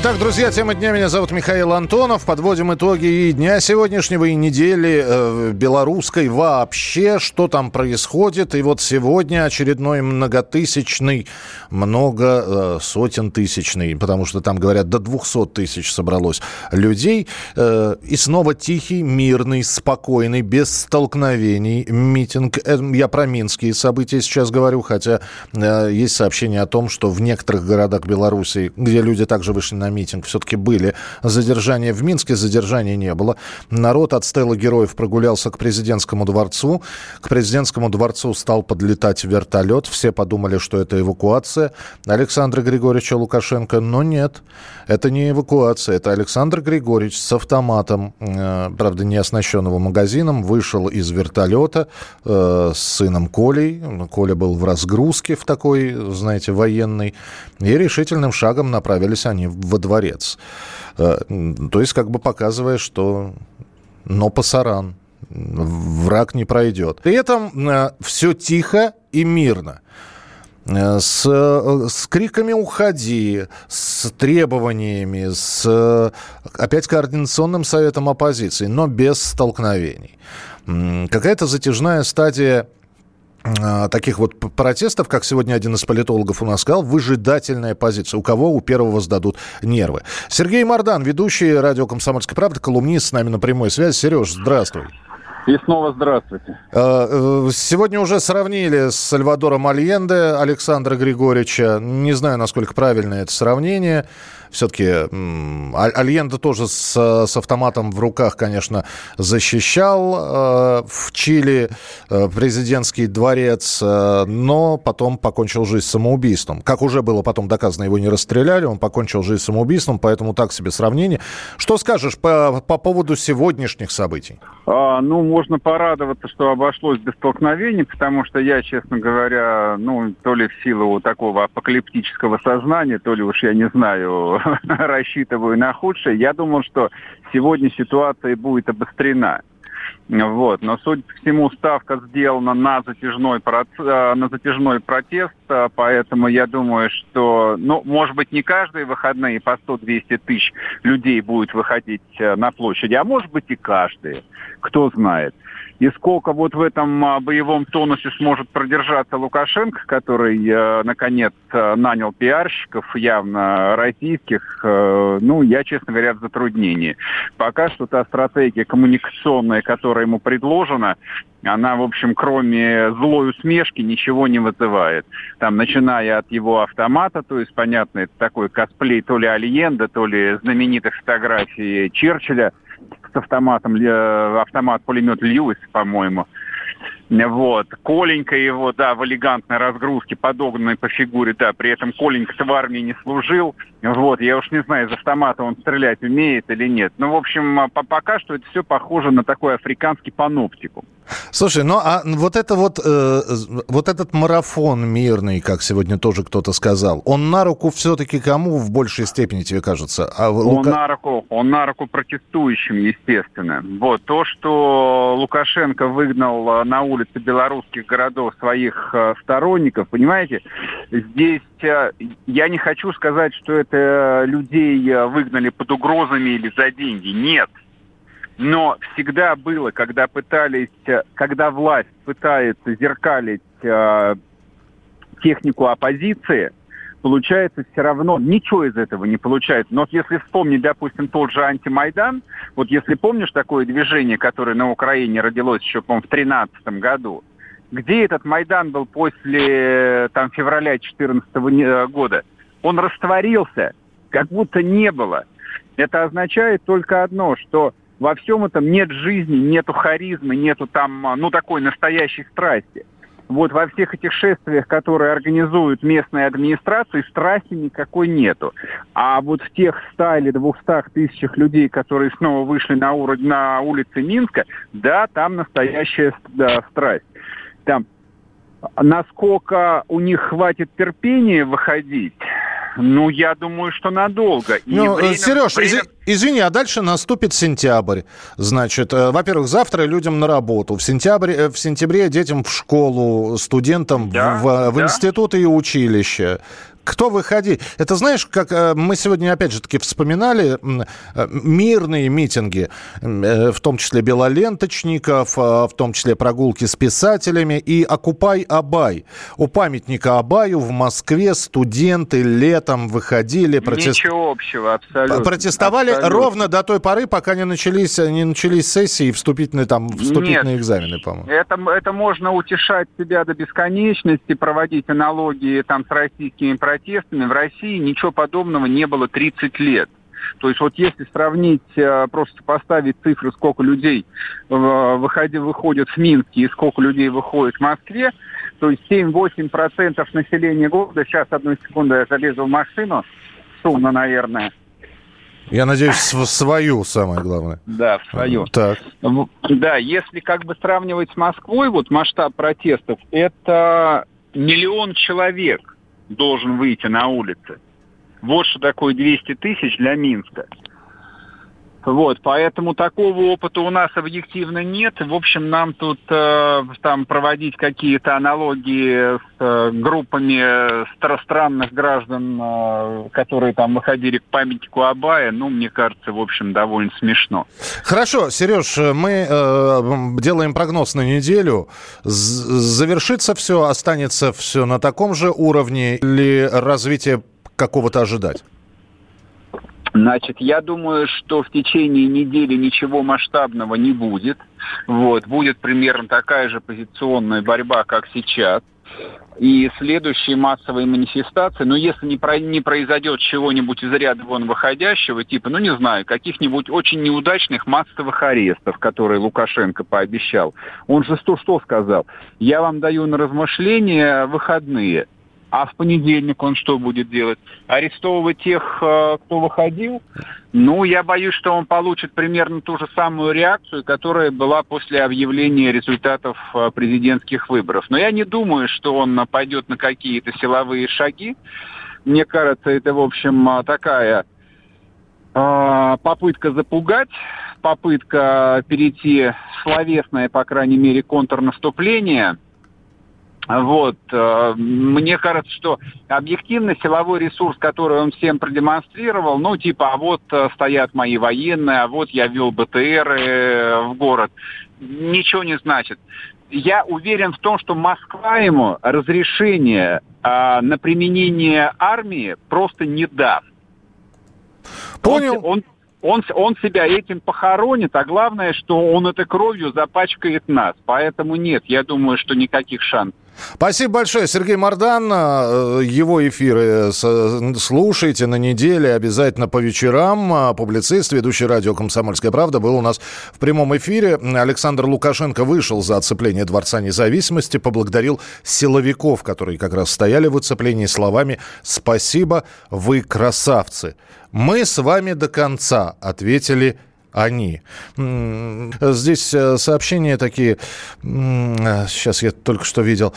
Итак, друзья, тема дня. Меня зовут Михаил Антонов. Подводим итоги и дня сегодняшнего, и недели э, белорусской вообще. Что там происходит. И вот сегодня очередной многотысячный, много э, сотен тысячный, потому что там, говорят, до 200 тысяч собралось людей. Э, и снова тихий, мирный, спокойный, без столкновений митинг. Э, я про минские события сейчас говорю, хотя э, есть сообщение о том, что в некоторых городах Беларуси, где люди также вышли на митинг, все-таки были задержания. В Минске задержаний не было. Народ от стелы героев прогулялся к президентскому дворцу. К президентскому дворцу стал подлетать вертолет. Все подумали, что это эвакуация Александра Григорьевича Лукашенко. Но нет, это не эвакуация. Это Александр Григорьевич с автоматом, э, правда, не оснащенного магазином, вышел из вертолета э, с сыном Колей. Коля был в разгрузке в такой, знаете, военной. И решительным шагом направились они во дворец. Э, То есть как бы показывая, что но пасаран, враг не пройдет. При этом э, все тихо и мирно. Э, С, с криками «Уходи!», с требованиями, с опять координационным советом оппозиции, но без столкновений. Какая-то затяжная стадия таких вот протестов, как сегодня один из политологов у нас сказал, выжидательная позиция. У кого у первого сдадут нервы. Сергей Мордан, ведущий радио «Комсомольская правда», колумнист с нами на прямой связи. Сереж, здравствуй. И снова здравствуйте. Э, э, Сегодня уже сравнили с Сальвадором Альенде Александра Григорьевича. Не знаю, насколько правильно это сравнение. Все-таки Альенде тоже с, с автоматом в руках, конечно, защищал э, в Чили э, президентский дворец, э, но потом покончил жизнь самоубийством. Как уже было потом доказано, его не расстреляли, он покончил жизнь самоубийством, поэтому так себе сравнение. Что скажешь по, по поводу сегодняшних событий? А, ну, можно порадоваться, что обошлось без столкновений, потому что я, честно говоря, ну, то ли в силу такого апокалиптического сознания, то ли уж, я не знаю, рассчитываю на худшее, я думал, что сегодня ситуация будет обострена. Вот. Но, судя по всему, ставка сделана на затяжной, э, на затяжной протест, э, поэтому я думаю, что, ну, может быть, не каждые выходные по 100-200 тысяч людей будет выходить э, на площади, а может быть и каждые, кто знает. И сколько вот в этом а, боевом тонусе сможет продержаться Лукашенко, который, э, наконец, э, нанял пиарщиков, явно российских, э, ну, я, честно говоря, в затруднении. Пока что та стратегия коммуникационная, которая ему предложена, она, в общем, кроме злой усмешки, ничего не вызывает. Там, начиная от его автомата, то есть, понятно, это такой косплей то ли Альенда, то ли знаменитых фотографий Черчилля автоматом, э, автомат-пулемет Льюис, по-моему. Вот. Коленька его, да, в элегантной разгрузке, подогнанной по фигуре, да, при этом Коленька-то в армии не служил. Вот, я уж не знаю, из автомата он стрелять умеет или нет. Ну, в общем, а, по- пока что это все похоже на такой африканский паноптикум. Слушай, ну а вот это вот, э, вот этот марафон мирный, как сегодня тоже кто-то сказал, он на руку все-таки кому в большей степени, тебе кажется? А Он Лука- на руку, он на руку протестующим, естественно. Вот то, что Лукашенко выгнал э, на улицы белорусских городов своих э, сторонников, понимаете, здесь э, я не хочу сказать, что это людей э, выгнали под угрозами или за деньги. Нет. Но всегда было, когда пытались, когда власть пытается зеркалить технику оппозиции, получается все равно ничего из этого не получается. Но вот если вспомнить, допустим, тот же антимайдан, вот если помнишь такое движение, которое на Украине родилось еще, по-моему, в 2013 году, где этот Майдан был после там, февраля 2014 года? Он растворился, как будто не было. Это означает только одно, что во всем этом нет жизни, нету харизмы, нету там, ну, такой настоящей страсти. Вот во всех этих шествиях, которые организуют местные администрации, страсти никакой нету. А вот в тех 100 или 200 тысячах людей, которые снова вышли на, уровень, на улицы Минска, да, там настоящая да, страсть. Там насколько у них хватит терпения выходить, ну, я думаю, что надолго. И ну, время, Сереж, время... Из, извини, а дальше наступит сентябрь. Значит, э, во-первых, завтра людям на работу. В сентябре, э, в сентябре детям в школу, студентам да, в, в да. институты и училища кто выходи. Это знаешь, как э, мы сегодня опять же таки вспоминали э, мирные митинги, э, в том числе белоленточников, в том числе прогулки с писателями и «Окупай Абай». У памятника Абаю в Москве студенты летом выходили. Протест... Ничего общего, абсолютно. Протестовали абсолютно. ровно до той поры, пока не начались, не начались сессии вступительные, там, вступительные Нет, экзамены, по-моему. Это, это можно утешать себя до бесконечности, проводить аналогии там, с российскими протестами в России ничего подобного не было 30 лет. То есть вот если сравнить, э, просто поставить цифры, сколько людей э, выходи, выходят в Минске и сколько людей выходит в Москве, то есть 7-8% населения города, сейчас, одну секунду, я залезу в машину, шумно, наверное, я надеюсь, в свою, самое главное. Да, в свою. Так. Да, если как бы сравнивать с Москвой, вот масштаб протестов, это миллион человек должен выйти на улицы. Вот что такое 200 тысяч для Минска. Вот, поэтому такого опыта у нас объективно нет. В общем, нам тут э, там проводить какие-то аналогии с э, группами стра- странных граждан, э, которые там выходили к памятнику Абая, ну, мне кажется, в общем, довольно смешно. Хорошо, Сереж, мы э, делаем прогноз на неделю. З- завершится все, останется все на таком же уровне или развитие какого-то ожидать? Значит, я думаю, что в течение недели ничего масштабного не будет. Вот, будет примерно такая же позиционная борьба, как сейчас. И следующие массовые манифестации, но если не, про, не произойдет чего-нибудь из ряда вон выходящего, типа, ну не знаю, каких-нибудь очень неудачных массовых арестов, которые Лукашенко пообещал. Он же что, что сказал? Я вам даю на размышления выходные – а в понедельник он что будет делать? Арестовывать тех, э, кто выходил? Ну, я боюсь, что он получит примерно ту же самую реакцию, которая была после объявления результатов э, президентских выборов. Но я не думаю, что он пойдет на какие-то силовые шаги. Мне кажется, это, в общем, э, такая попытка запугать, попытка перейти словесное, по крайней мере, контрнаступление – вот. Э, мне кажется, что объективно силовой ресурс, который он всем продемонстрировал, ну, типа, а вот э, стоят мои военные, а вот я вел БТР в город, ничего не значит. Я уверен в том, что Москва ему разрешение э, на применение армии просто не даст. Понял. Он, он, он, он себя этим похоронит, а главное, что он этой кровью запачкает нас. Поэтому нет, я думаю, что никаких шансов. Спасибо большое, Сергей Мордан. Э, его эфиры слушайте на неделе обязательно по вечерам. А публицист, ведущий радио «Комсомольская правда» был у нас в прямом эфире. Александр Лукашенко вышел за оцепление Дворца независимости, поблагодарил силовиков, которые как раз стояли в оцеплении словами «Спасибо, вы красавцы». «Мы с вами до конца», ответили они. Здесь э, сообщения такие, сейчас я только что видел.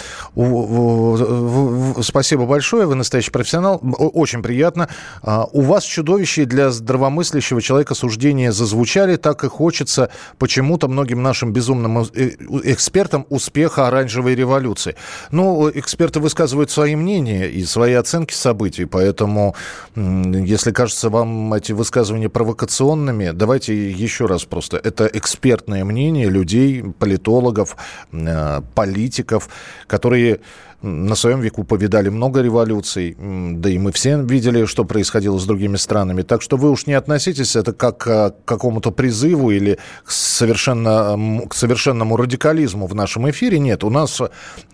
Спасибо большое, вы настоящий профессионал, очень приятно. А, у вас чудовищие для здравомыслящего человека суждения зазвучали, так и хочется почему-то многим нашим безумным э, экспертам успеха оранжевой революции. Ну, эксперты высказывают свои мнения и свои оценки событий, поэтому если кажется вам эти высказывания провокационными, давайте еще раз просто, это экспертное мнение людей, политологов, э, политиков, которые на своем веку повидали много революций, да и мы все видели, что происходило с другими странами. Так что вы уж не относитесь это как к какому-то призыву или к, совершенно, к совершенному радикализму в нашем эфире. Нет, у нас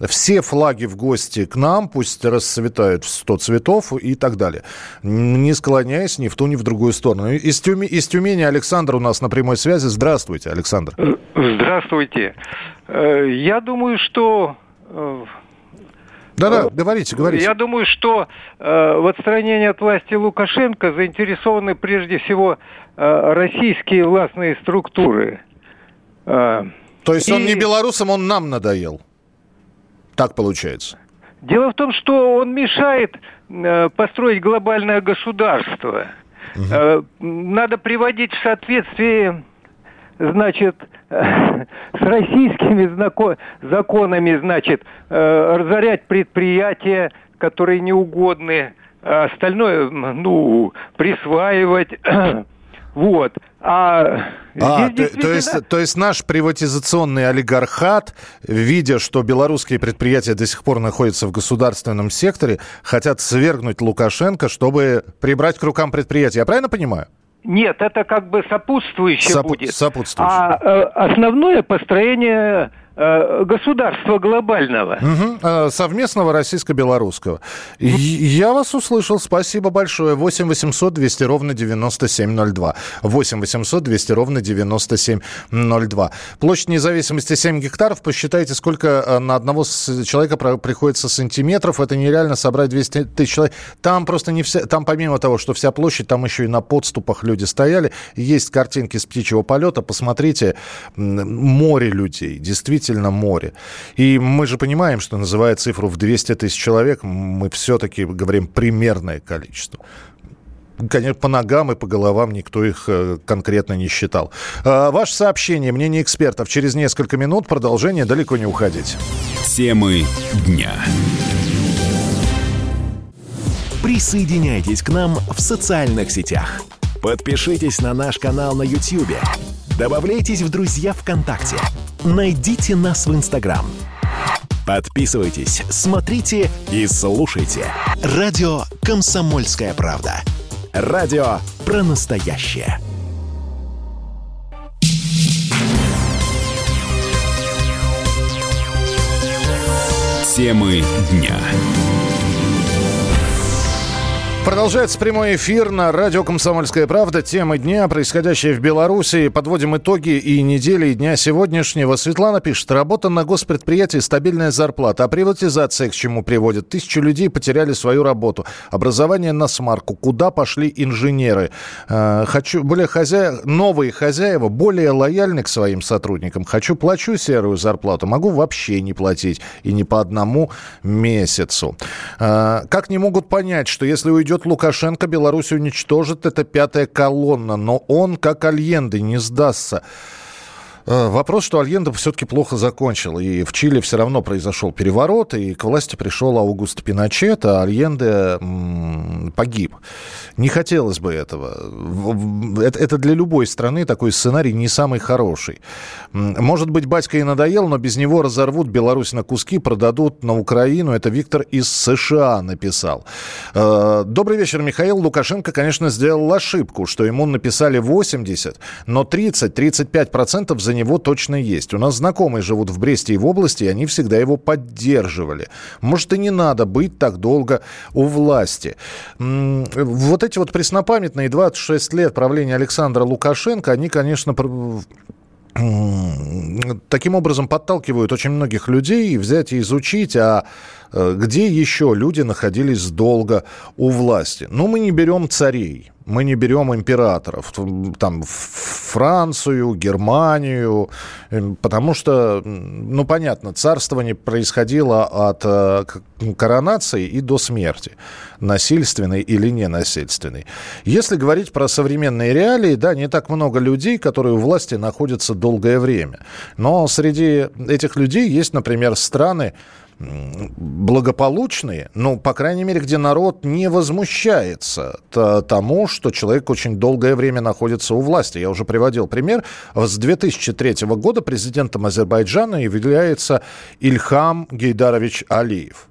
все флаги в гости к нам, пусть расцветают в 100 цветов и так далее. Не склоняясь ни в ту, ни в другую сторону. Из, Тюми, из Тюмени Александр у нас на прямой связи. Здравствуйте, Александр. Здравствуйте. Э, я думаю, что Да-да, говорите, говорите. Я думаю, что э, в отстранении от власти Лукашенко заинтересованы прежде всего э, российские властные структуры. Э, То есть и... он не белорусам, он нам надоел? Так получается? Дело в том, что он мешает э, построить глобальное государство. Э, надо приводить в соответствие значит, с российскими законами, значит, э, разорять предприятия, которые неугодны, а остальное, ну, присваивать. Вот. А, а то, то, есть, то есть наш приватизационный олигархат, видя, что белорусские предприятия до сих пор находятся в государственном секторе, хотят свергнуть Лукашенко, чтобы прибрать к рукам предприятия. Я правильно понимаю? Нет, это как бы сопутствующее Сопу- будет. Сопутствующее. А э, основное построение государства глобального. Угу. Совместного российско-белорусского. Я вас услышал. Спасибо большое. 8 800 200 ровно 9702. 8 800 200 ровно 9702. Площадь независимости 7 гектаров. Посчитайте, сколько э, на одного человека приходится сантиметров. Это нереально собрать 200 тысяч человек. Там просто не вся... Там помимо того, что вся площадь, там еще и на подступах люди стояли. Есть картинки с птичьего полета. Посмотрите. Море людей. Действительно действительно море. И мы же понимаем, что называя цифру в 200 тысяч человек, мы все-таки говорим примерное количество. Конечно, по ногам и по головам никто их э, конкретно не считал. А, ваше сообщение, мнение экспертов. Через несколько минут продолжение, далеко не уходить. Темы дня. Присоединяйтесь к нам в социальных сетях. Подпишитесь на наш канал на YouTube. Добавляйтесь в друзья ВКонтакте найдите нас в Инстаграм. Подписывайтесь, смотрите и слушайте. Радио «Комсомольская правда». Радио про настоящее. Темы дня. Продолжается прямой эфир на радио «Комсомольская правда». Тема дня, происходящая в Беларуси. Подводим итоги и недели, и дня сегодняшнего. Светлана пишет. Работа на госпредприятии, стабильная зарплата. А приватизация к чему приводит? Тысячи людей потеряли свою работу. Образование на смарку. Куда пошли инженеры? Э, хочу более хозя... Новые хозяева более лояльны к своим сотрудникам. Хочу плачу серую зарплату. Могу вообще не платить. И не по одному месяцу. Э, как не могут понять, что если уйдет придет Лукашенко, Беларусь уничтожит. Это пятая колонна. Но он, как Альенды, не сдастся. Э, вопрос, что Альенда все-таки плохо закончил. И в Чили все равно произошел переворот, и к власти пришел Аугуст Пиночет, а Альенде погиб. Не хотелось бы этого. Это для любой страны такой сценарий не самый хороший. Может быть, батька и надоел, но без него разорвут Беларусь на куски, продадут на Украину. Это Виктор из США написал. Э, добрый вечер, Михаил. Лукашенко, конечно, сделал ошибку, что ему написали 80, но 30-35% за него точно есть. У нас знакомые живут в Бресте и в области, и они всегда его поддерживали. Может, и не надо быть так долго у власти. Вот эти вот преснопамятные 26 лет правления Александра Лукашенко, они, конечно, таким образом подталкивают очень многих людей взять и изучить, а где еще люди находились долго у власти. Ну, мы не берем царей мы не берем императоров, там, Францию, Германию, эм, потому что, ну, понятно, царствование происходило от э, коронации и до смерти, насильственной или ненасильственной. Если говорить про современные реалии, да, не так много людей, которые у власти находятся долгое время. Но среди этих людей есть, например, страны, благополучные, ну, по крайней мере, где народ не возмущается тому, что человек очень долгое время находится у власти. Я уже приводил пример. С 2003 года президентом Азербайджана является Ильхам Гейдарович Алиев.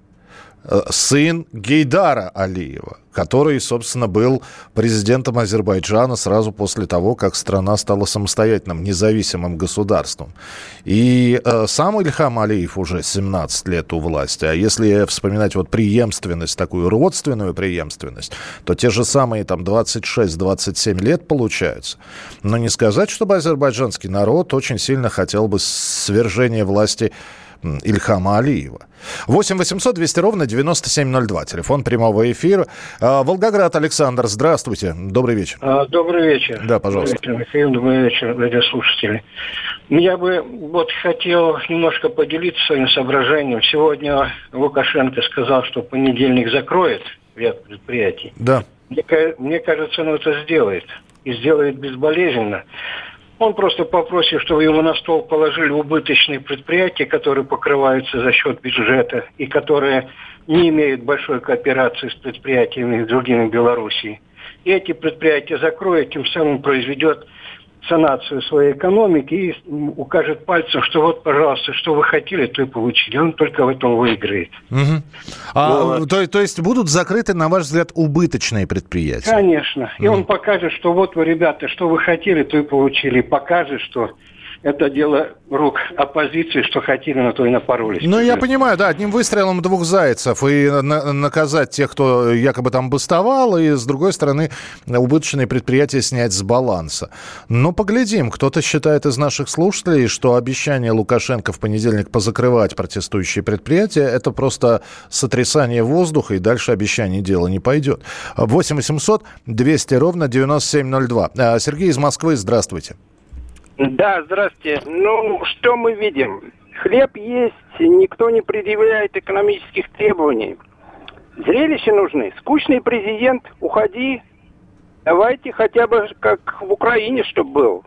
Э, сын Гейдара Алиева, который, собственно, был президентом Азербайджана сразу после того, как страна стала самостоятельным, независимым государством. И э, сам Ильхам Алиев уже 17 лет у власти. А если вспоминать вот преемственность, такую родственную преемственность, то те же самые там 26-27 лет получаются. Но не сказать, чтобы азербайджанский народ очень сильно хотел бы свержения власти Ильхама Алиева. 8 800 200 ровно 9702. Телефон прямого эфира. А, Волгоград Александр, здравствуйте. Добрый вечер. А, добрый вечер. Да, пожалуйста. Добрый вечер, Михаил. Добрый вечер, радиослушатели. Я бы вот хотел немножко поделиться своим соображением. Сегодня Лукашенко сказал, что понедельник закроет ряд предприятий. Да. Мне, мне кажется, он это сделает. И сделает безболезненно. Он просто попросит, чтобы ему на стол положили убыточные предприятия, которые покрываются за счет бюджета и которые не имеют большой кооперации с предприятиями другими Белоруссии. И эти предприятия закроют, тем самым произведет санацию своей экономики и укажет пальцем, что вот, пожалуйста, что вы хотели, то и получили. Он только в этом выиграет. Угу. А, вот. то, то есть будут закрыты, на ваш взгляд, убыточные предприятия? Конечно. И угу. он покажет, что вот вы, ребята, что вы хотели, то и получили. И покажет, что это дело рук оппозиции, что хотели, на то и напоролись. Ну, я понимаю, да, одним выстрелом двух зайцев. И на- наказать тех, кто якобы там бастовал, и, с другой стороны, убыточные предприятия снять с баланса. Но поглядим, кто-то считает из наших слушателей, что обещание Лукашенко в понедельник позакрывать протестующие предприятия, это просто сотрясание воздуха, и дальше обещание дела не пойдет. 8 800 200 ровно 9702. А, Сергей из Москвы, здравствуйте. Да, здравствуйте. Ну, что мы видим? Хлеб есть, никто не предъявляет экономических требований. Зрелища нужны. Скучный президент, уходи. Давайте хотя бы как в Украине, чтобы был.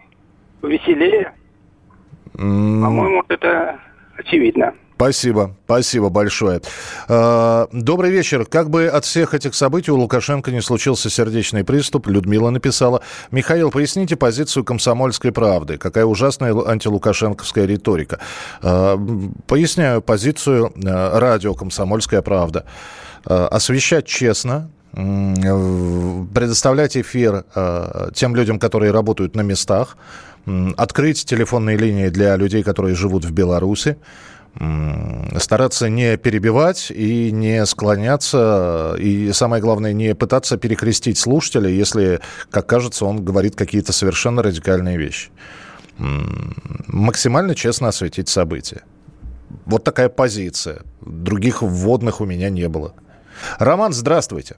Веселее. Mm. По-моему, это очевидно. Спасибо, спасибо большое. А, добрый вечер. Как бы от всех этих событий у Лукашенко не случился сердечный приступ, Людмила написала. Михаил, поясните позицию комсомольской правды. Какая ужасная антилукашенковская риторика. А, поясняю позицию а, радио «Комсомольская правда». Освещать честно, предоставлять эфир тем людям, которые работают на местах, открыть телефонные линии для людей, которые живут в Беларуси, стараться не перебивать и не склоняться, и самое главное, не пытаться перекрестить слушателя, если, как кажется, он говорит какие-то совершенно радикальные вещи. Максимально честно осветить события. Вот такая позиция. Других вводных у меня не было. Роман, здравствуйте.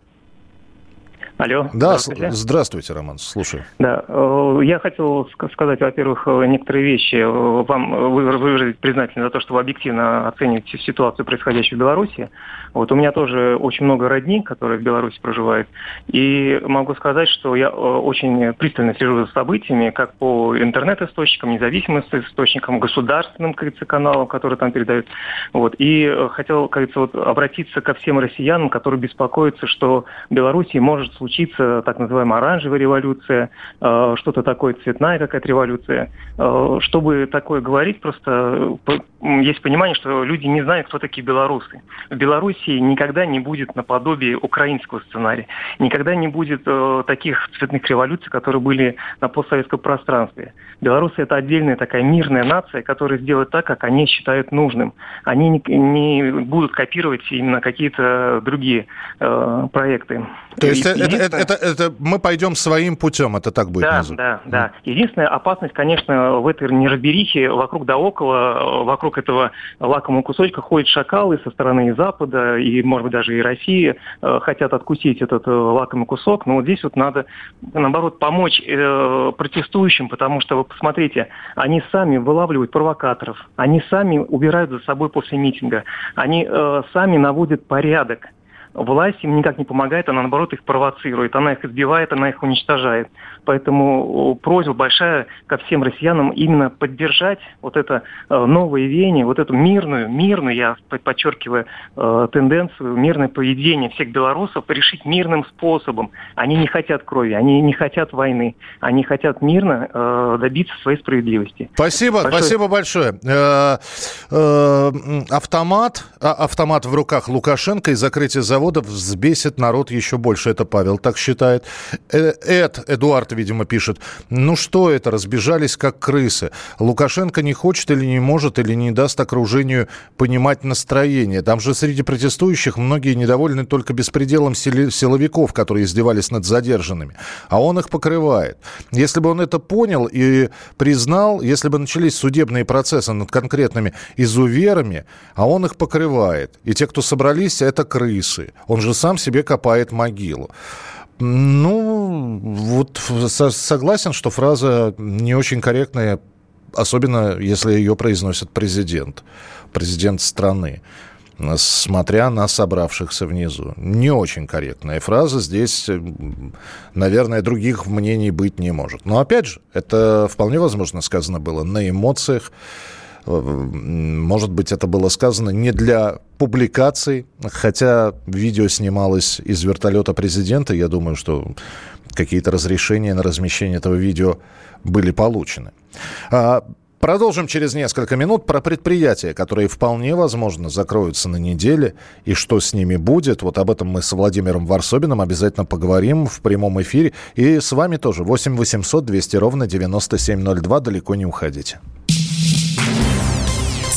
Алло. Да, здравствуйте, здравствуйте Роман, слушаю. Да, э, я хотел сказать, во-первых, э, некоторые вещи. Э, вам выразить признательность за то, что вы объективно оцениваете ситуацию, происходящую в Беларуси. Вот у меня тоже очень много родни, которые в Беларуси проживают. И могу сказать, что я очень пристально слежу за событиями, как по интернет-источникам, независимым источникам, государственным, кажется, каналам, которые там передают. Вот. И хотел, кажется, вот обратиться ко всем россиянам, которые беспокоятся, что в Беларуси может случиться случится так называемая оранжевая революция, э, что-то такое, цветная какая-то революция. Э, чтобы такое говорить, просто есть понимание, что люди не знают, кто такие белорусы. В Белоруссии никогда не будет наподобие украинского сценария. Никогда не будет э, таких цветных революций, которые были на постсоветском пространстве. Белорусы – это отдельная такая мирная нация, которая сделает так, как они считают нужным. Они не, не будут копировать именно какие-то другие э, проекты. То есть это, это, это, это мы пойдем своим путем, это так будет да, названо? Да, да. Единственная опасность, конечно, в этой неразберихе вокруг да около, вокруг этого лакомого кусочка ходят шакалы со стороны Запада, и, может быть, даже и России, э, хотят откусить этот э, лакомый кусок. Но вот здесь вот надо, наоборот, помочь э, протестующим, потому что, вы посмотрите, они сами вылавливают провокаторов, они сами убирают за собой после митинга, они э, сами наводят порядок власть им никак не помогает, она наоборот их провоцирует, она их избивает, она их уничтожает. Поэтому просьба большая ко всем россиянам именно поддержать вот это э, новое веяние, вот эту мирную, мирную, я подчеркиваю, э, тенденцию, мирное поведение всех белорусов решить мирным способом. Они не хотят крови, они не хотят войны, они хотят мирно э, добиться своей справедливости. Спасибо, большое... спасибо большое. Автомат, а, автомат в руках Лукашенко и закрытие завода заводов взбесит народ еще больше. Это Павел так считает. Э, Эд, Эдуард, видимо, пишет. Ну что это, разбежались как крысы. Лукашенко не хочет или не может, или не даст окружению понимать настроение. Там же среди протестующих многие недовольны только беспределом силовиков, которые издевались над задержанными. А он их покрывает. Если бы он это понял и признал, если бы начались судебные процессы над конкретными изуверами, а он их покрывает. И те, кто собрались, это крысы. Он же сам себе копает могилу. Ну, вот согласен, что фраза не очень корректная, особенно если ее произносит президент, президент страны смотря на собравшихся внизу. Не очень корректная фраза. Здесь, наверное, других мнений быть не может. Но, опять же, это вполне возможно сказано было на эмоциях, может быть, это было сказано не для публикаций, хотя видео снималось из вертолета президента. Я думаю, что какие-то разрешения на размещение этого видео были получены. А, продолжим через несколько минут про предприятия, которые вполне возможно закроются на неделе, и что с ними будет. Вот об этом мы с Владимиром Варсобиным обязательно поговорим в прямом эфире. И с вами тоже 8 800 200 ровно 9702. Далеко не уходите.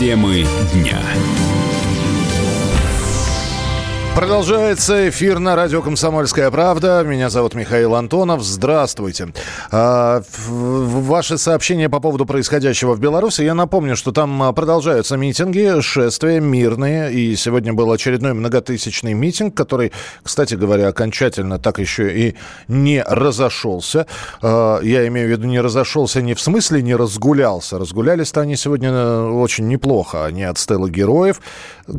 Темы дня. Продолжается эфир на радио «Комсомольская правда». Меня зовут Михаил Антонов. Здравствуйте. А, ваши сообщения по поводу происходящего в Беларуси. Я напомню, что там а, продолжаются митинги, шествия мирные. И сегодня был очередной многотысячный митинг, который, кстати говоря, окончательно так еще и не разошелся. А, я имею в виду, не разошелся не в смысле не разгулялся. Разгулялись-то они сегодня э, очень неплохо. Они от стелы героев,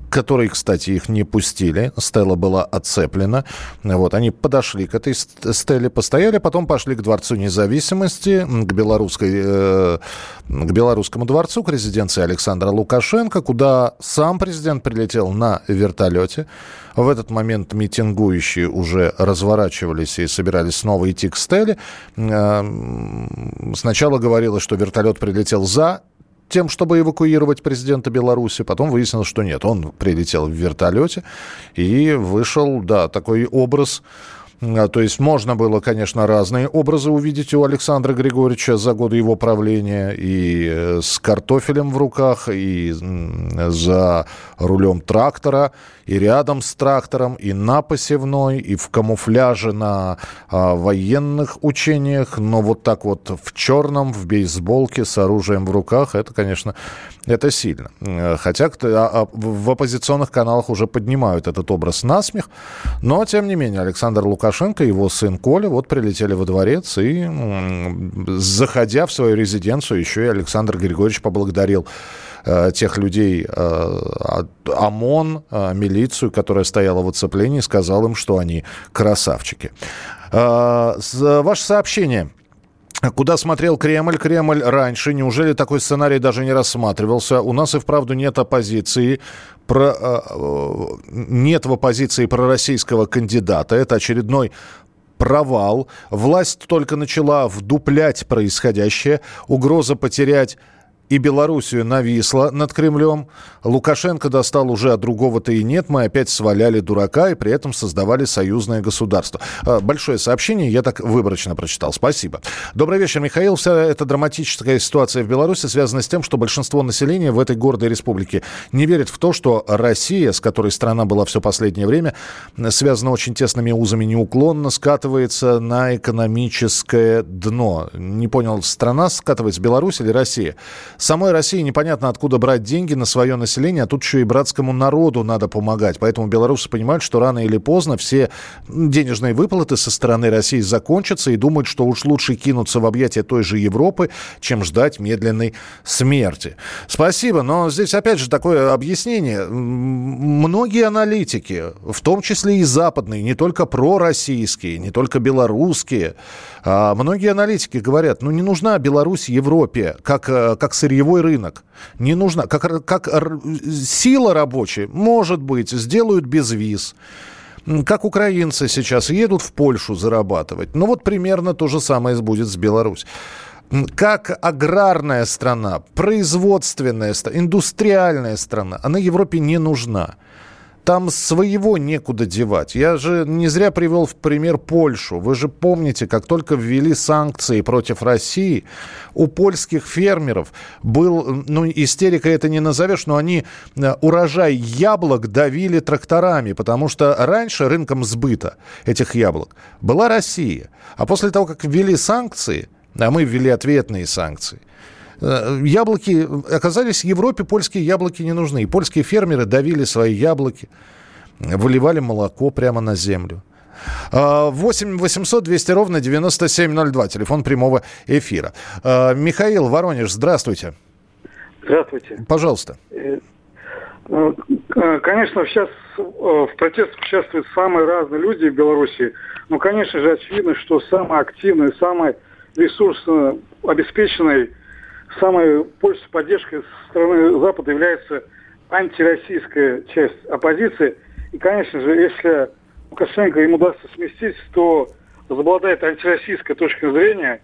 которые, кстати, их не пустили Стелла была отцеплена. Вот, они подошли к этой стеле, постояли, потом пошли к Дворцу независимости, к, белорусской, э, к Белорусскому дворцу, к резиденции Александра Лукашенко, куда сам президент прилетел на вертолете. В этот момент митингующие уже разворачивались и собирались снова идти к Стелле. Э, сначала говорилось, что вертолет прилетел за тем, чтобы эвакуировать президента Беларуси. Потом выяснилось, что нет. Он прилетел в вертолете и вышел, да, такой образ то есть можно было, конечно, разные образы увидеть у Александра Григорьевича за годы его правления. И э, с картофелем в руках, и за рулем трактора, и рядом с трактором, и на посевной, и в камуфляже на а, военных учениях. Но вот так вот в черном, в бейсболке, с оружием в руках, это, конечно, это сильно. Э, хотя а, а, в оппозиционных каналах уже поднимают этот образ насмех. Но, тем не менее, Александр Лукашенко Лукашенко его сын Коля вот прилетели во дворец и, заходя в свою резиденцию, еще и Александр Григорьевич поблагодарил э, тех людей, э, ОМОН, э, милицию, которая стояла в оцеплении, сказал им, что они красавчики. Ваше сообщение – Куда смотрел Кремль? Кремль раньше. Неужели такой сценарий даже не рассматривался? У нас и вправду нет оппозиции. Про, э, э нет в оппозиции пророссийского кандидата. Это очередной провал. Власть только начала вдуплять происходящее. Угроза потерять и Белоруссию нависла над Кремлем. Лукашенко достал уже, а другого-то и нет. Мы опять сваляли дурака и при этом создавали союзное государство. А, большое сообщение, я так выборочно прочитал. Спасибо. Добрый вечер, Михаил. Вся эта драматическая ситуация в Беларуси связана с тем, что большинство населения в этой гордой республике не верит в то, что Россия, с которой страна была все последнее время, связана очень тесными узами, неуклонно скатывается на экономическое дно. Не понял, страна скатывается, Беларусь или Россия? Самой России непонятно, откуда брать деньги на свое население, а тут еще и братскому народу надо помогать. Поэтому белорусы понимают, что рано или поздно все денежные выплаты со стороны России закончатся и думают, что уж лучше кинуться в объятия той же Европы, чем ждать медленной смерти. Спасибо, но здесь опять же такое объяснение. Многие аналитики, в том числе и западные, не только пророссийские, не только белорусские, а многие аналитики говорят, ну не нужна Беларусь Европе как, э, как сырьевой рынок. Не нужна. Как, как сила рабочая, может быть, сделают без виз как украинцы сейчас едут в Польшу зарабатывать. Ну вот примерно то же самое будет с Беларусью как аграрная страна, производственная индустриальная страна, она Европе не нужна. Там своего некуда девать. Я же не зря привел в пример Польшу. Вы же помните, как только ввели санкции против России, у польских фермеров был, ну, истерика это не назовешь, но они э, урожай яблок давили тракторами, потому что раньше рынком сбыта этих яблок была Россия. А после того, как ввели санкции, а мы ввели ответные санкции. Э, яблоки оказались в Европе, польские яблоки не нужны. И польские фермеры давили свои яблоки, выливали молоко прямо на землю. 8 800 200 ровно 9702, телефон прямого эфира. Э, Михаил Воронеж, здравствуйте. Здравствуйте. Пожалуйста. Э, конечно, сейчас в протестах участвуют самые разные люди в Беларуси. Но, конечно же, очевидно, что самый активный, самый ресурсно обеспеченной, самой большей поддержкой со стороны Запада является антироссийская часть оппозиции. И, конечно же, если Лукашенко ему удастся сместить, то возобладает антироссийская точка зрения.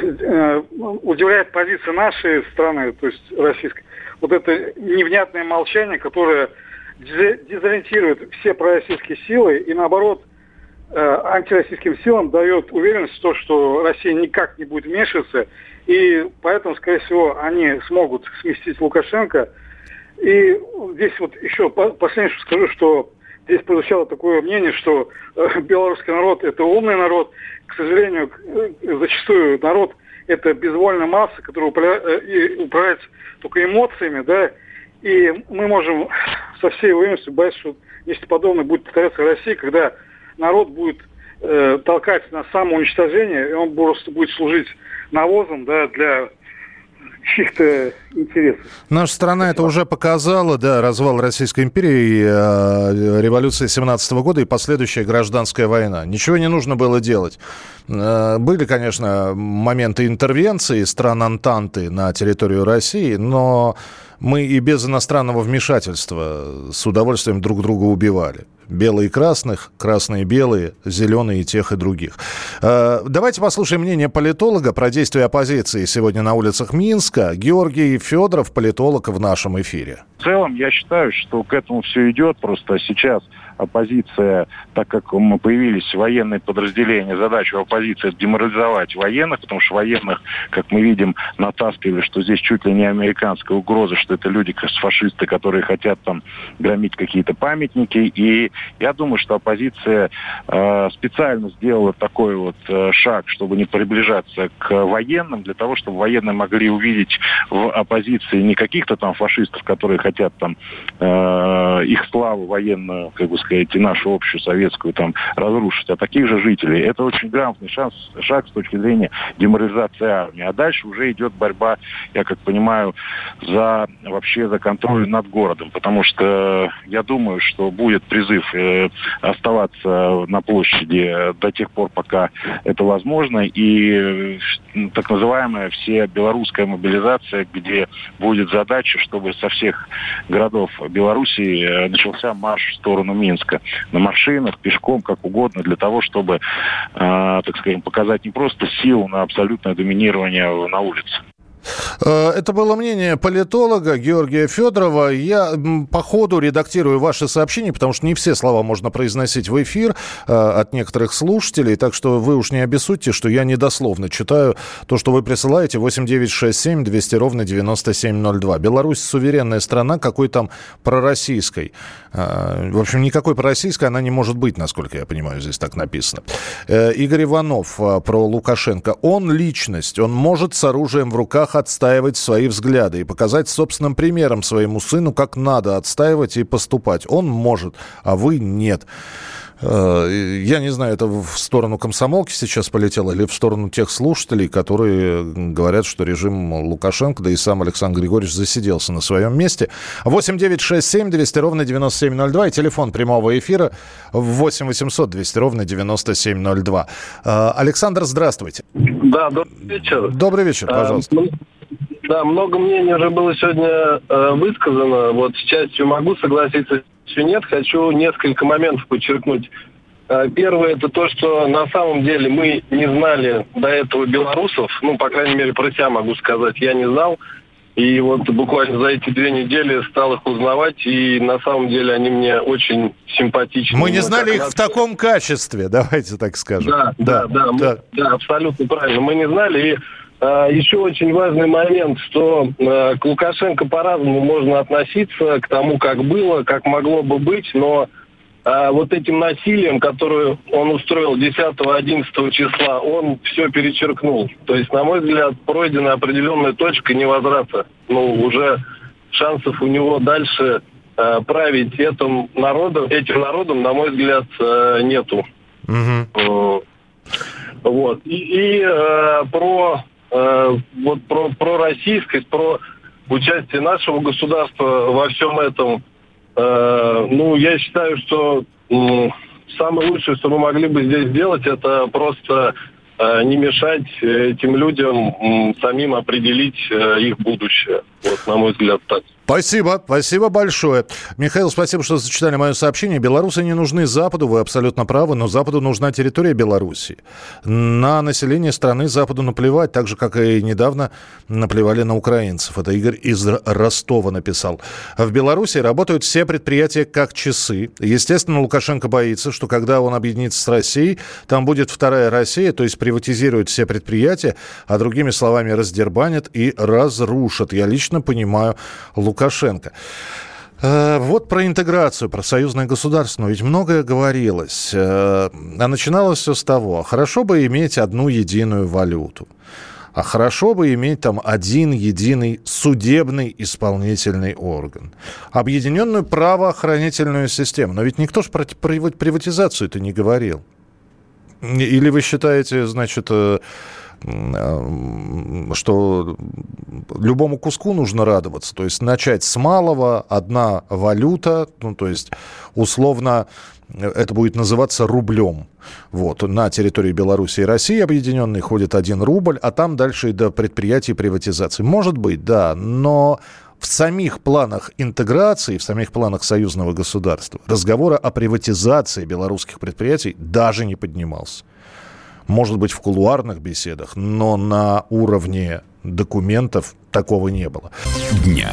Э, удивляет позиция нашей страны, то есть российской. Вот это невнятное молчание, которое дезориентирует все пророссийские силы и, наоборот, Э, антироссийским силам дает уверенность в том, что Россия никак не будет вмешиваться, и поэтому, скорее всего, они смогут сместить Лукашенко. И здесь вот еще последнее, что скажу, что здесь прозвучало такое мнение, что э, белорусский народ – это умный народ. К сожалению, э, зачастую народ – это безвольная масса, которая управляет только эмоциями, да, и мы можем со всей уверенностью бояться, что нечто подобное будет повторяться в России, когда народ будет э, толкать на самоуничтожение, и он просто будет служить навозом да, для чьих-то интересов. Наша страна это уже показала, да, развал Российской империи, э, революция 17 года и последующая гражданская война. Ничего не нужно было делать. Э, были, конечно, моменты интервенции стран Антанты на территорию России, но мы и без иностранного вмешательства с удовольствием друг друга убивали. Белые красных, красные белые, зеленые тех и других. Э, давайте послушаем мнение политолога про действия оппозиции сегодня на улицах Минска. Георгий Федоров, политолог в нашем эфире. В целом, я считаю, что к этому все идет. Просто сейчас оппозиция, так как мы появились военные подразделения, задача оппозиции деморализовать военных, потому что военных, как мы видим, натаскивали, что здесь чуть ли не американская угроза, что это люди, фашисты, которые хотят там громить какие-то памятники. И я думаю, что оппозиция э, специально сделала такой вот э, шаг, чтобы не приближаться к военным, для того, чтобы военные могли увидеть в оппозиции не каких-то там фашистов, которые хотят там э, их славу военную, как бы сказать, и нашу общую советскую там разрушить, а таких же жителей. Это очень грамотный шанс, шаг с точки зрения деморализации армии. А дальше уже идет борьба, я как понимаю, за вообще за контроль над городом, потому что я думаю, что будет призыв э, оставаться на площади до тех пор, пока это возможно, и э, так называемая все белорусская мобилизация, где будет задача, чтобы со всех городов Белоруссии э, начался марш в сторону Минска. Минска на машинах, пешком, как угодно, для того, чтобы, э, так сказать, показать не просто силу на абсолютное доминирование на улице. Э, это было мнение политолога Георгия Федорова. Я по ходу редактирую ваши сообщения, потому что не все слова можно произносить в эфир э, от некоторых слушателей, так что вы уж не обессудьте, что я недословно читаю то, что вы присылаете. 8967 200 ровно 9702. Беларусь суверенная страна, какой там пророссийской. Э, в общем, никакой пророссийской она не может быть, насколько я понимаю, здесь так написано. Игорь Иванов про Лукашенко. Он личность, он может с оружием в руках отстаивать отстаивать свои взгляды и показать собственным примером своему сыну, как надо отстаивать и поступать. Он может, а вы нет. Э, я не знаю, это в сторону комсомолки сейчас полетело или в сторону тех слушателей, которые говорят, что режим Лукашенко, да и сам Александр Григорьевич засиделся на своем месте. 8 9 6 7 200 ровно 9702 и телефон прямого эфира 8 800 200 ровно 9702. Э, Александр, здравствуйте. Да, добрый вечер. Добрый вечер, пожалуйста. Да, много мнений уже было сегодня э, высказано. Вот с частью могу согласиться, все нет. Хочу несколько моментов подчеркнуть. Э, первое это то, что на самом деле мы не знали до этого белорусов, ну, по крайней мере, про себя могу сказать, я не знал. И вот буквально за эти две недели стал их узнавать, и на самом деле они мне очень симпатичны. Мы не знали их в таком качестве, давайте так скажем. Да, да, да, да, мы, да абсолютно правильно. Мы не знали, и еще очень важный момент, что а, к Лукашенко по-разному можно относиться, к тому, как было, как могло бы быть, но а, вот этим насилием, которое он устроил 10-11 числа, он все перечеркнул. То есть, на мой взгляд, пройдена определенная точка невозврата. Ну, уже шансов у него дальше править этим народом, этим народом, на мой взгляд, нету. Угу. Вот. И, и э, про э, вот про, про российскость, про участие нашего государства во всем этом, э, ну, я считаю, что э, самое лучшее, что мы могли бы здесь сделать, это просто э, не мешать этим людям самим определить э, их будущее. Вот, на мой взгляд, так. Спасибо, спасибо большое. Михаил, спасибо, что зачитали мое сообщение. Белорусы не нужны Западу, вы абсолютно правы, но Западу нужна территория Беларуси. На население страны Западу наплевать, так же, как и недавно наплевали на украинцев. Это Игорь из Ростова написал. В Беларуси работают все предприятия как часы. Естественно, Лукашенко боится, что когда он объединится с Россией, там будет вторая Россия, то есть приватизирует все предприятия, а другими словами раздербанят и разрушат. Я лично понимаю Лукашенко Лукашенко. Э, вот про интеграцию, про союзное государство. Но ведь многое говорилось. Э, а начиналось все с того, хорошо бы иметь одну единую валюту. А хорошо бы иметь там один единый судебный исполнительный орган. Объединенную правоохранительную систему. Но ведь никто же про приватизацию-то не говорил. Или вы считаете, значит, э, что любому куску нужно радоваться. То есть начать с малого, одна валюта, ну, то есть условно это будет называться рублем. Вот, на территории Беларуси и России объединенной ходит один рубль, а там дальше и до предприятий приватизации. Может быть, да, но в самих планах интеграции, в самих планах союзного государства разговора о приватизации белорусских предприятий даже не поднимался может быть, в кулуарных беседах, но на уровне документов такого не было. Дня.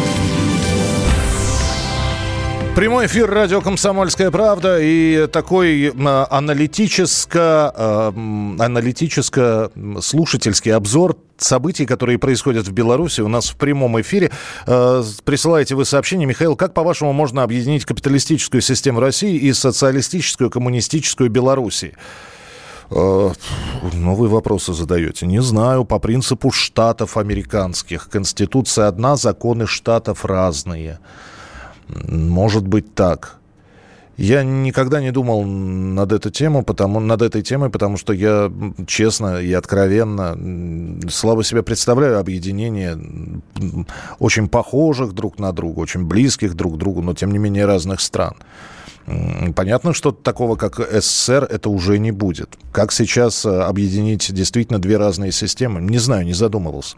Прямой эфир радио «Комсомольская правда» и такой э, аналитическо, э, аналитическо-слушательский обзор событий, которые происходят в Беларуси у нас в прямом эфире. Э, присылаете вы сообщение. Михаил, как, по-вашему, можно объединить капиталистическую систему России и социалистическую, коммунистическую Беларуси? Новые вопросы задаете. Не знаю, по принципу штатов американских. Конституция одна, законы штатов разные. Может быть так. Я никогда не думал над этой темой, потому, над этой темой, потому что я честно и откровенно слабо себе представляю объединение очень похожих друг на друга, очень близких друг к другу, но тем не менее разных стран. Понятно, что такого, как СССР, это уже не будет. Как сейчас э, объединить действительно две разные системы? Не знаю, не задумывался.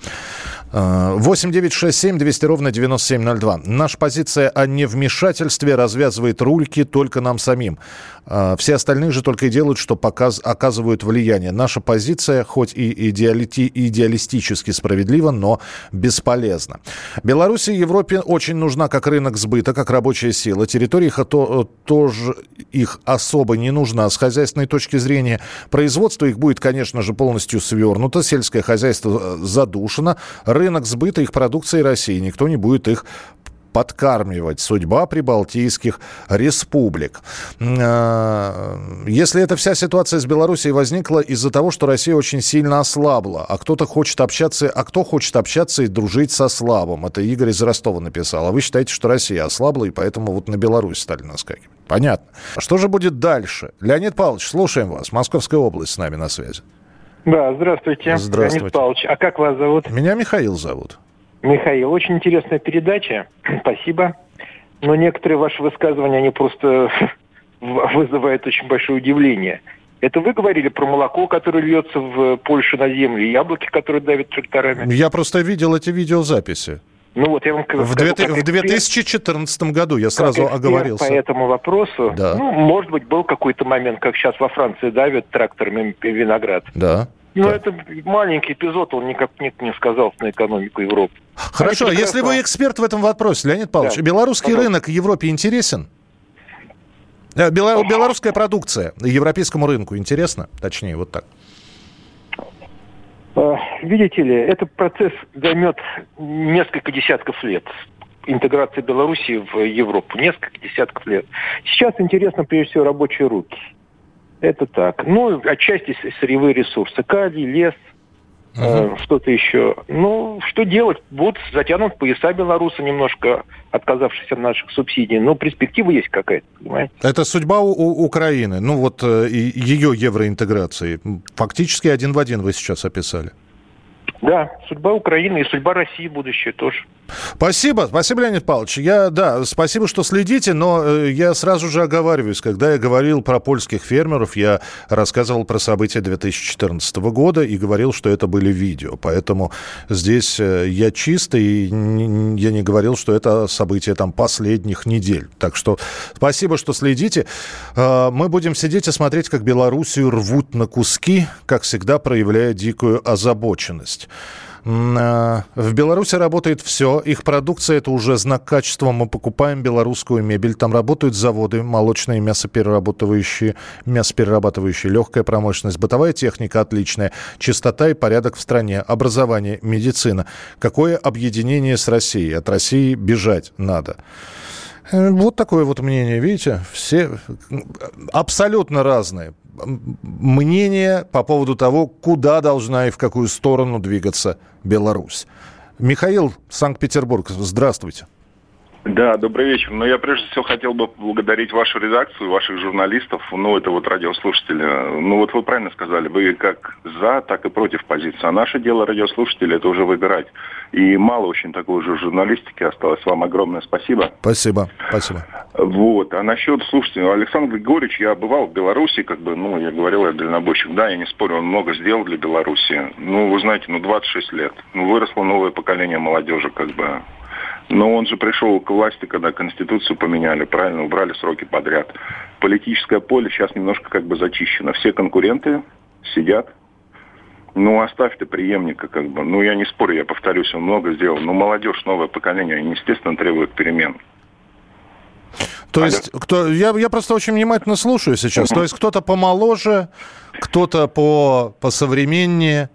8 9 6 7 200 ровно 9702. Наша позиция о невмешательстве развязывает рульки только нам самим. Э, все остальные же только и делают, что показ, оказывают влияние. Наша позиция, хоть и идеалити, идеалистически справедлива, но бесполезна. Беларуси и Европе очень нужна как рынок сбыта, как рабочая сила. Территория их то, тоже их особо не нужна с хозяйственной точки зрения. Производство их будет, конечно же, полностью свернуто, сельское хозяйство э, задушено, рынок сбыта их продукции России, никто не будет их подкармливать. Судьба прибалтийских республик. А, если эта вся ситуация с Белоруссией возникла из-за того, что Россия очень сильно ослабла, а кто-то хочет общаться, а кто хочет общаться и дружить со слабым? Это Игорь из Ростова написал. А вы считаете, что Россия ослабла, и поэтому вот на Беларусь стали наскакивать? Понятно. Что же будет дальше? Леонид Павлович, слушаем вас. Московская область с нами на связи. Да, здравствуйте. Здравствуйте. Леонид Павлович, а как вас зовут? Меня Михаил зовут. Михаил, очень интересная передача. Спасибо. Но некоторые ваши высказывания, они просто вызывают очень большое удивление. Это вы говорили про молоко, которое льется в Польшу на землю, и яблоки, которые давят тракторами? Я просто видел эти видеозаписи. Ну вот я вам скажу, в, 2000, в 2014 году я сразу оговорился. По этому вопросу, да. ну, может быть, был какой-то момент, как сейчас во Франции давят тракторами виноград. Да. Но да. это маленький эпизод, он никак нет не сказался на экономику Европы. Хорошо, прекрасно... если вы эксперт в этом вопросе, Леонид Павлович, да. белорусский Пожалуйста. рынок Европе интересен? Э, Бело... Белорусская продукция европейскому рынку интересна? Точнее, вот так. Э, видите ли, этот процесс займет несколько десятков лет интеграции Беларуси в Европу. Несколько десятков лет. Сейчас интересно, прежде всего, рабочие руки. Это так. Ну, отчасти сырьевые ресурсы. Калий, лес, uh-huh. э, что-то еще. Ну, что делать? Вот затянут пояса белорусы немножко, отказавшись от наших субсидий. Но перспектива есть какая-то, понимаете? Это судьба у, у Украины. Ну, вот э, ее евроинтеграции. Фактически один в один вы сейчас описали. Да, судьба Украины и судьба России будущее тоже. Спасибо, спасибо, Леонид Павлович. Я, да, спасибо, что следите, но э, я сразу же оговариваюсь. Когда я говорил про польских фермеров, я рассказывал про события 2014 года и говорил, что это были видео. Поэтому здесь э, я чистый, и я не говорил, что это события там последних недель. Так что спасибо, что следите. Э, мы будем сидеть и смотреть, как Белоруссию рвут на куски, как всегда проявляя дикую озабоченность. А, в Беларуси работает все. Их продукция – это уже знак качества. Мы покупаем белорусскую мебель. Там работают заводы, молочные, мясоперерабатывающие, мясоперерабатывающие, легкая промышленность, бытовая техника отличная, чистота и порядок в стране, образование, медицина. Какое объединение с Россией? От России бежать надо. Э, вот такое вот мнение, видите, все абсолютно разные мнения по поводу того, куда должна и в какую сторону двигаться Беларусь. Михаил, Санкт-Петербург, здравствуйте. Да, добрый вечер. Но я прежде всего хотел бы поблагодарить вашу редакцию, ваших журналистов, ну, это вот радиослушатели. Ну, вот вы правильно сказали, вы как за, так и против позиции. А наше дело радиослушателей – это уже выбирать. И мало очень такой же журналистики осталось. Вам огромное спасибо. Спасибо, спасибо. Вот. А насчет, слушайте, Александр Григорьевич, я бывал в Беларуси, как бы, ну, я говорил, я дальнобойщик. Да, я не спорю, он много сделал для Беларуси. Ну, вы знаете, ну, 26 лет. Ну, выросло новое поколение молодежи, как бы но он же пришел к власти, когда Конституцию поменяли, правильно, убрали сроки подряд. Политическое поле сейчас немножко как бы зачищено. Все конкуренты сидят. Ну, оставь ты преемника, как бы. Ну, я не спорю, я повторюсь, он много сделал. Но молодежь, новое поколение, они, естественно, требуют перемен. То Алло. есть, кто, я, я просто очень внимательно слушаю сейчас. То есть, кто-то помоложе, кто-то по, посовременнее.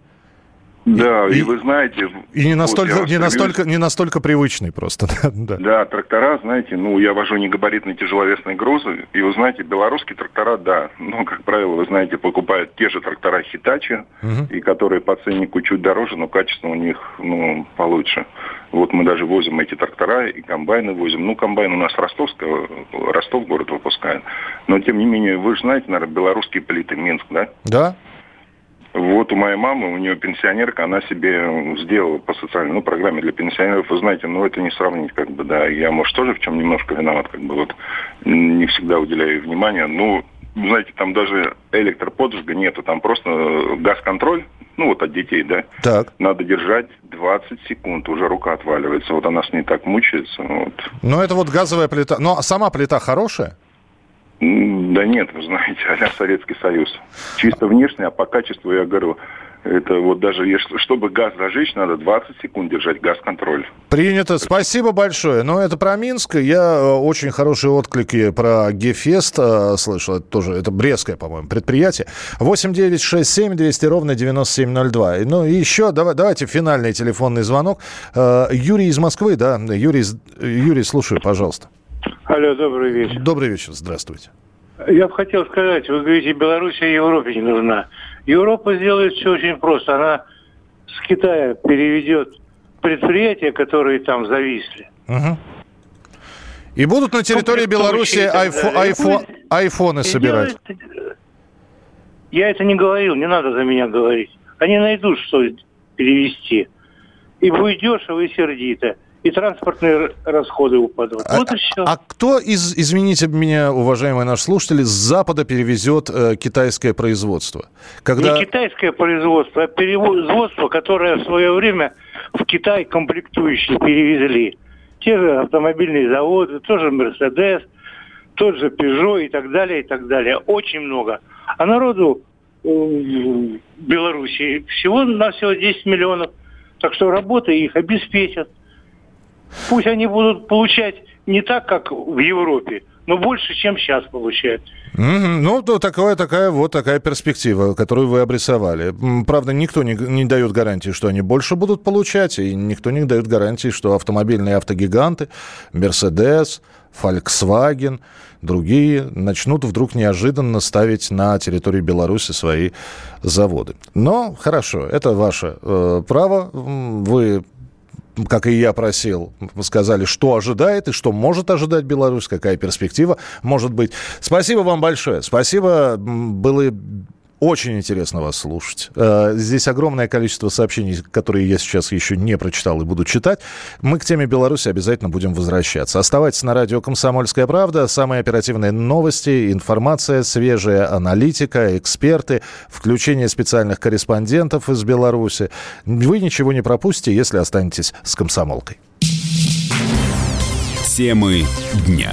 Да, и, и вы знаете... И не настолько, вот не, настолько, не настолько привычный просто. да. да, трактора, знаете, ну, я вожу негабаритные тяжеловесные грузы, и вы знаете, белорусские трактора, да, ну, как правило, вы знаете, покупают те же трактора Хитачи, угу. и которые по ценнику чуть дороже, но качество у них, ну, получше. Вот мы даже возим эти трактора и комбайны возим. Ну, комбайн у нас ростовского, Ростов город выпускает. Но, тем не менее, вы же знаете, наверное, белорусские плиты, Минск, да? Да. Вот у моей мамы, у нее пенсионерка, она себе сделала по социальной ну, программе для пенсионеров. Вы знаете, ну это не сравнить, как бы, да. Я, может, тоже в чем немножко виноват, как бы вот не всегда уделяю внимания. Ну, знаете, там даже электроподжига нету, там просто газ-контроль, ну вот от детей, да. Так. Надо держать 20 секунд, уже рука отваливается. Вот она с ней так мучается. Вот. Ну это вот газовая плита. Но ну, а сама плита хорошая? Да нет, вы знаете, а Советский Союз. Чисто внешне, а по качеству я говорю, это вот даже если, чтобы газ зажечь, надо 20 секунд держать газ-контроль. Принято. Спасибо большое. Но это про Минск. Я э, очень хорошие отклики про Гефест э, слышал. Это тоже, это Брестское, по-моему, предприятие. 8 9 6 7 200 ровно 9702. Ну и еще давай, давайте финальный телефонный звонок. Э, Юрий из Москвы, да? Юрий, Юрий, слушаю, пожалуйста. Алло, добрый вечер. Добрый вечер, здравствуйте. Я бы хотел сказать, вы говорите, Беларусь Европе не нужна. Европа сделает все очень просто. Она с Китая переведет предприятия, которые там зависли. Угу. И будут на территории Беларуси айфо, айфо, айфоны собирать. Делает... Я это не говорил, не надо за меня говорить. Они найдут, что перевести. И будет дешево и сердито и транспортные расходы упадут. А, вот и все. А кто из, извините меня, уважаемые наши слушатели, с Запада перевезет э, китайское производство? Когда... Не китайское производство, а производство, которое в свое время в Китай комплектующие перевезли. Те же автомобильные заводы, тоже Мерседес, тот же Peugeot и так далее, и так далее. Очень много. А народу э, в Беларуси всего на всего 10 миллионов. Так что работа их обеспечат. Пусть они будут получать не так, как в Европе, но больше, чем сейчас получают. Mm-hmm. Ну, то такая, такая вот такая перспектива, которую вы обрисовали. Правда, никто не, не дает гарантии, что они больше будут получать, и никто не дает гарантии, что автомобильные автогиганты, Mercedes, Volkswagen, другие начнут вдруг неожиданно ставить на территории Беларуси свои заводы. Но хорошо, это ваше э, право. Вы как и я просил, сказали, что ожидает и что может ожидать Беларусь, какая перспектива может быть. Спасибо вам большое. Спасибо. Было очень интересно вас слушать. Э, здесь огромное количество сообщений, которые я сейчас еще не прочитал и буду читать. Мы к теме Беларуси обязательно будем возвращаться. Оставайтесь на радио «Комсомольская правда». Самые оперативные новости, информация, свежая аналитика, эксперты, включение специальных корреспондентов из Беларуси. Вы ничего не пропустите, если останетесь с «Комсомолкой». Темы дня.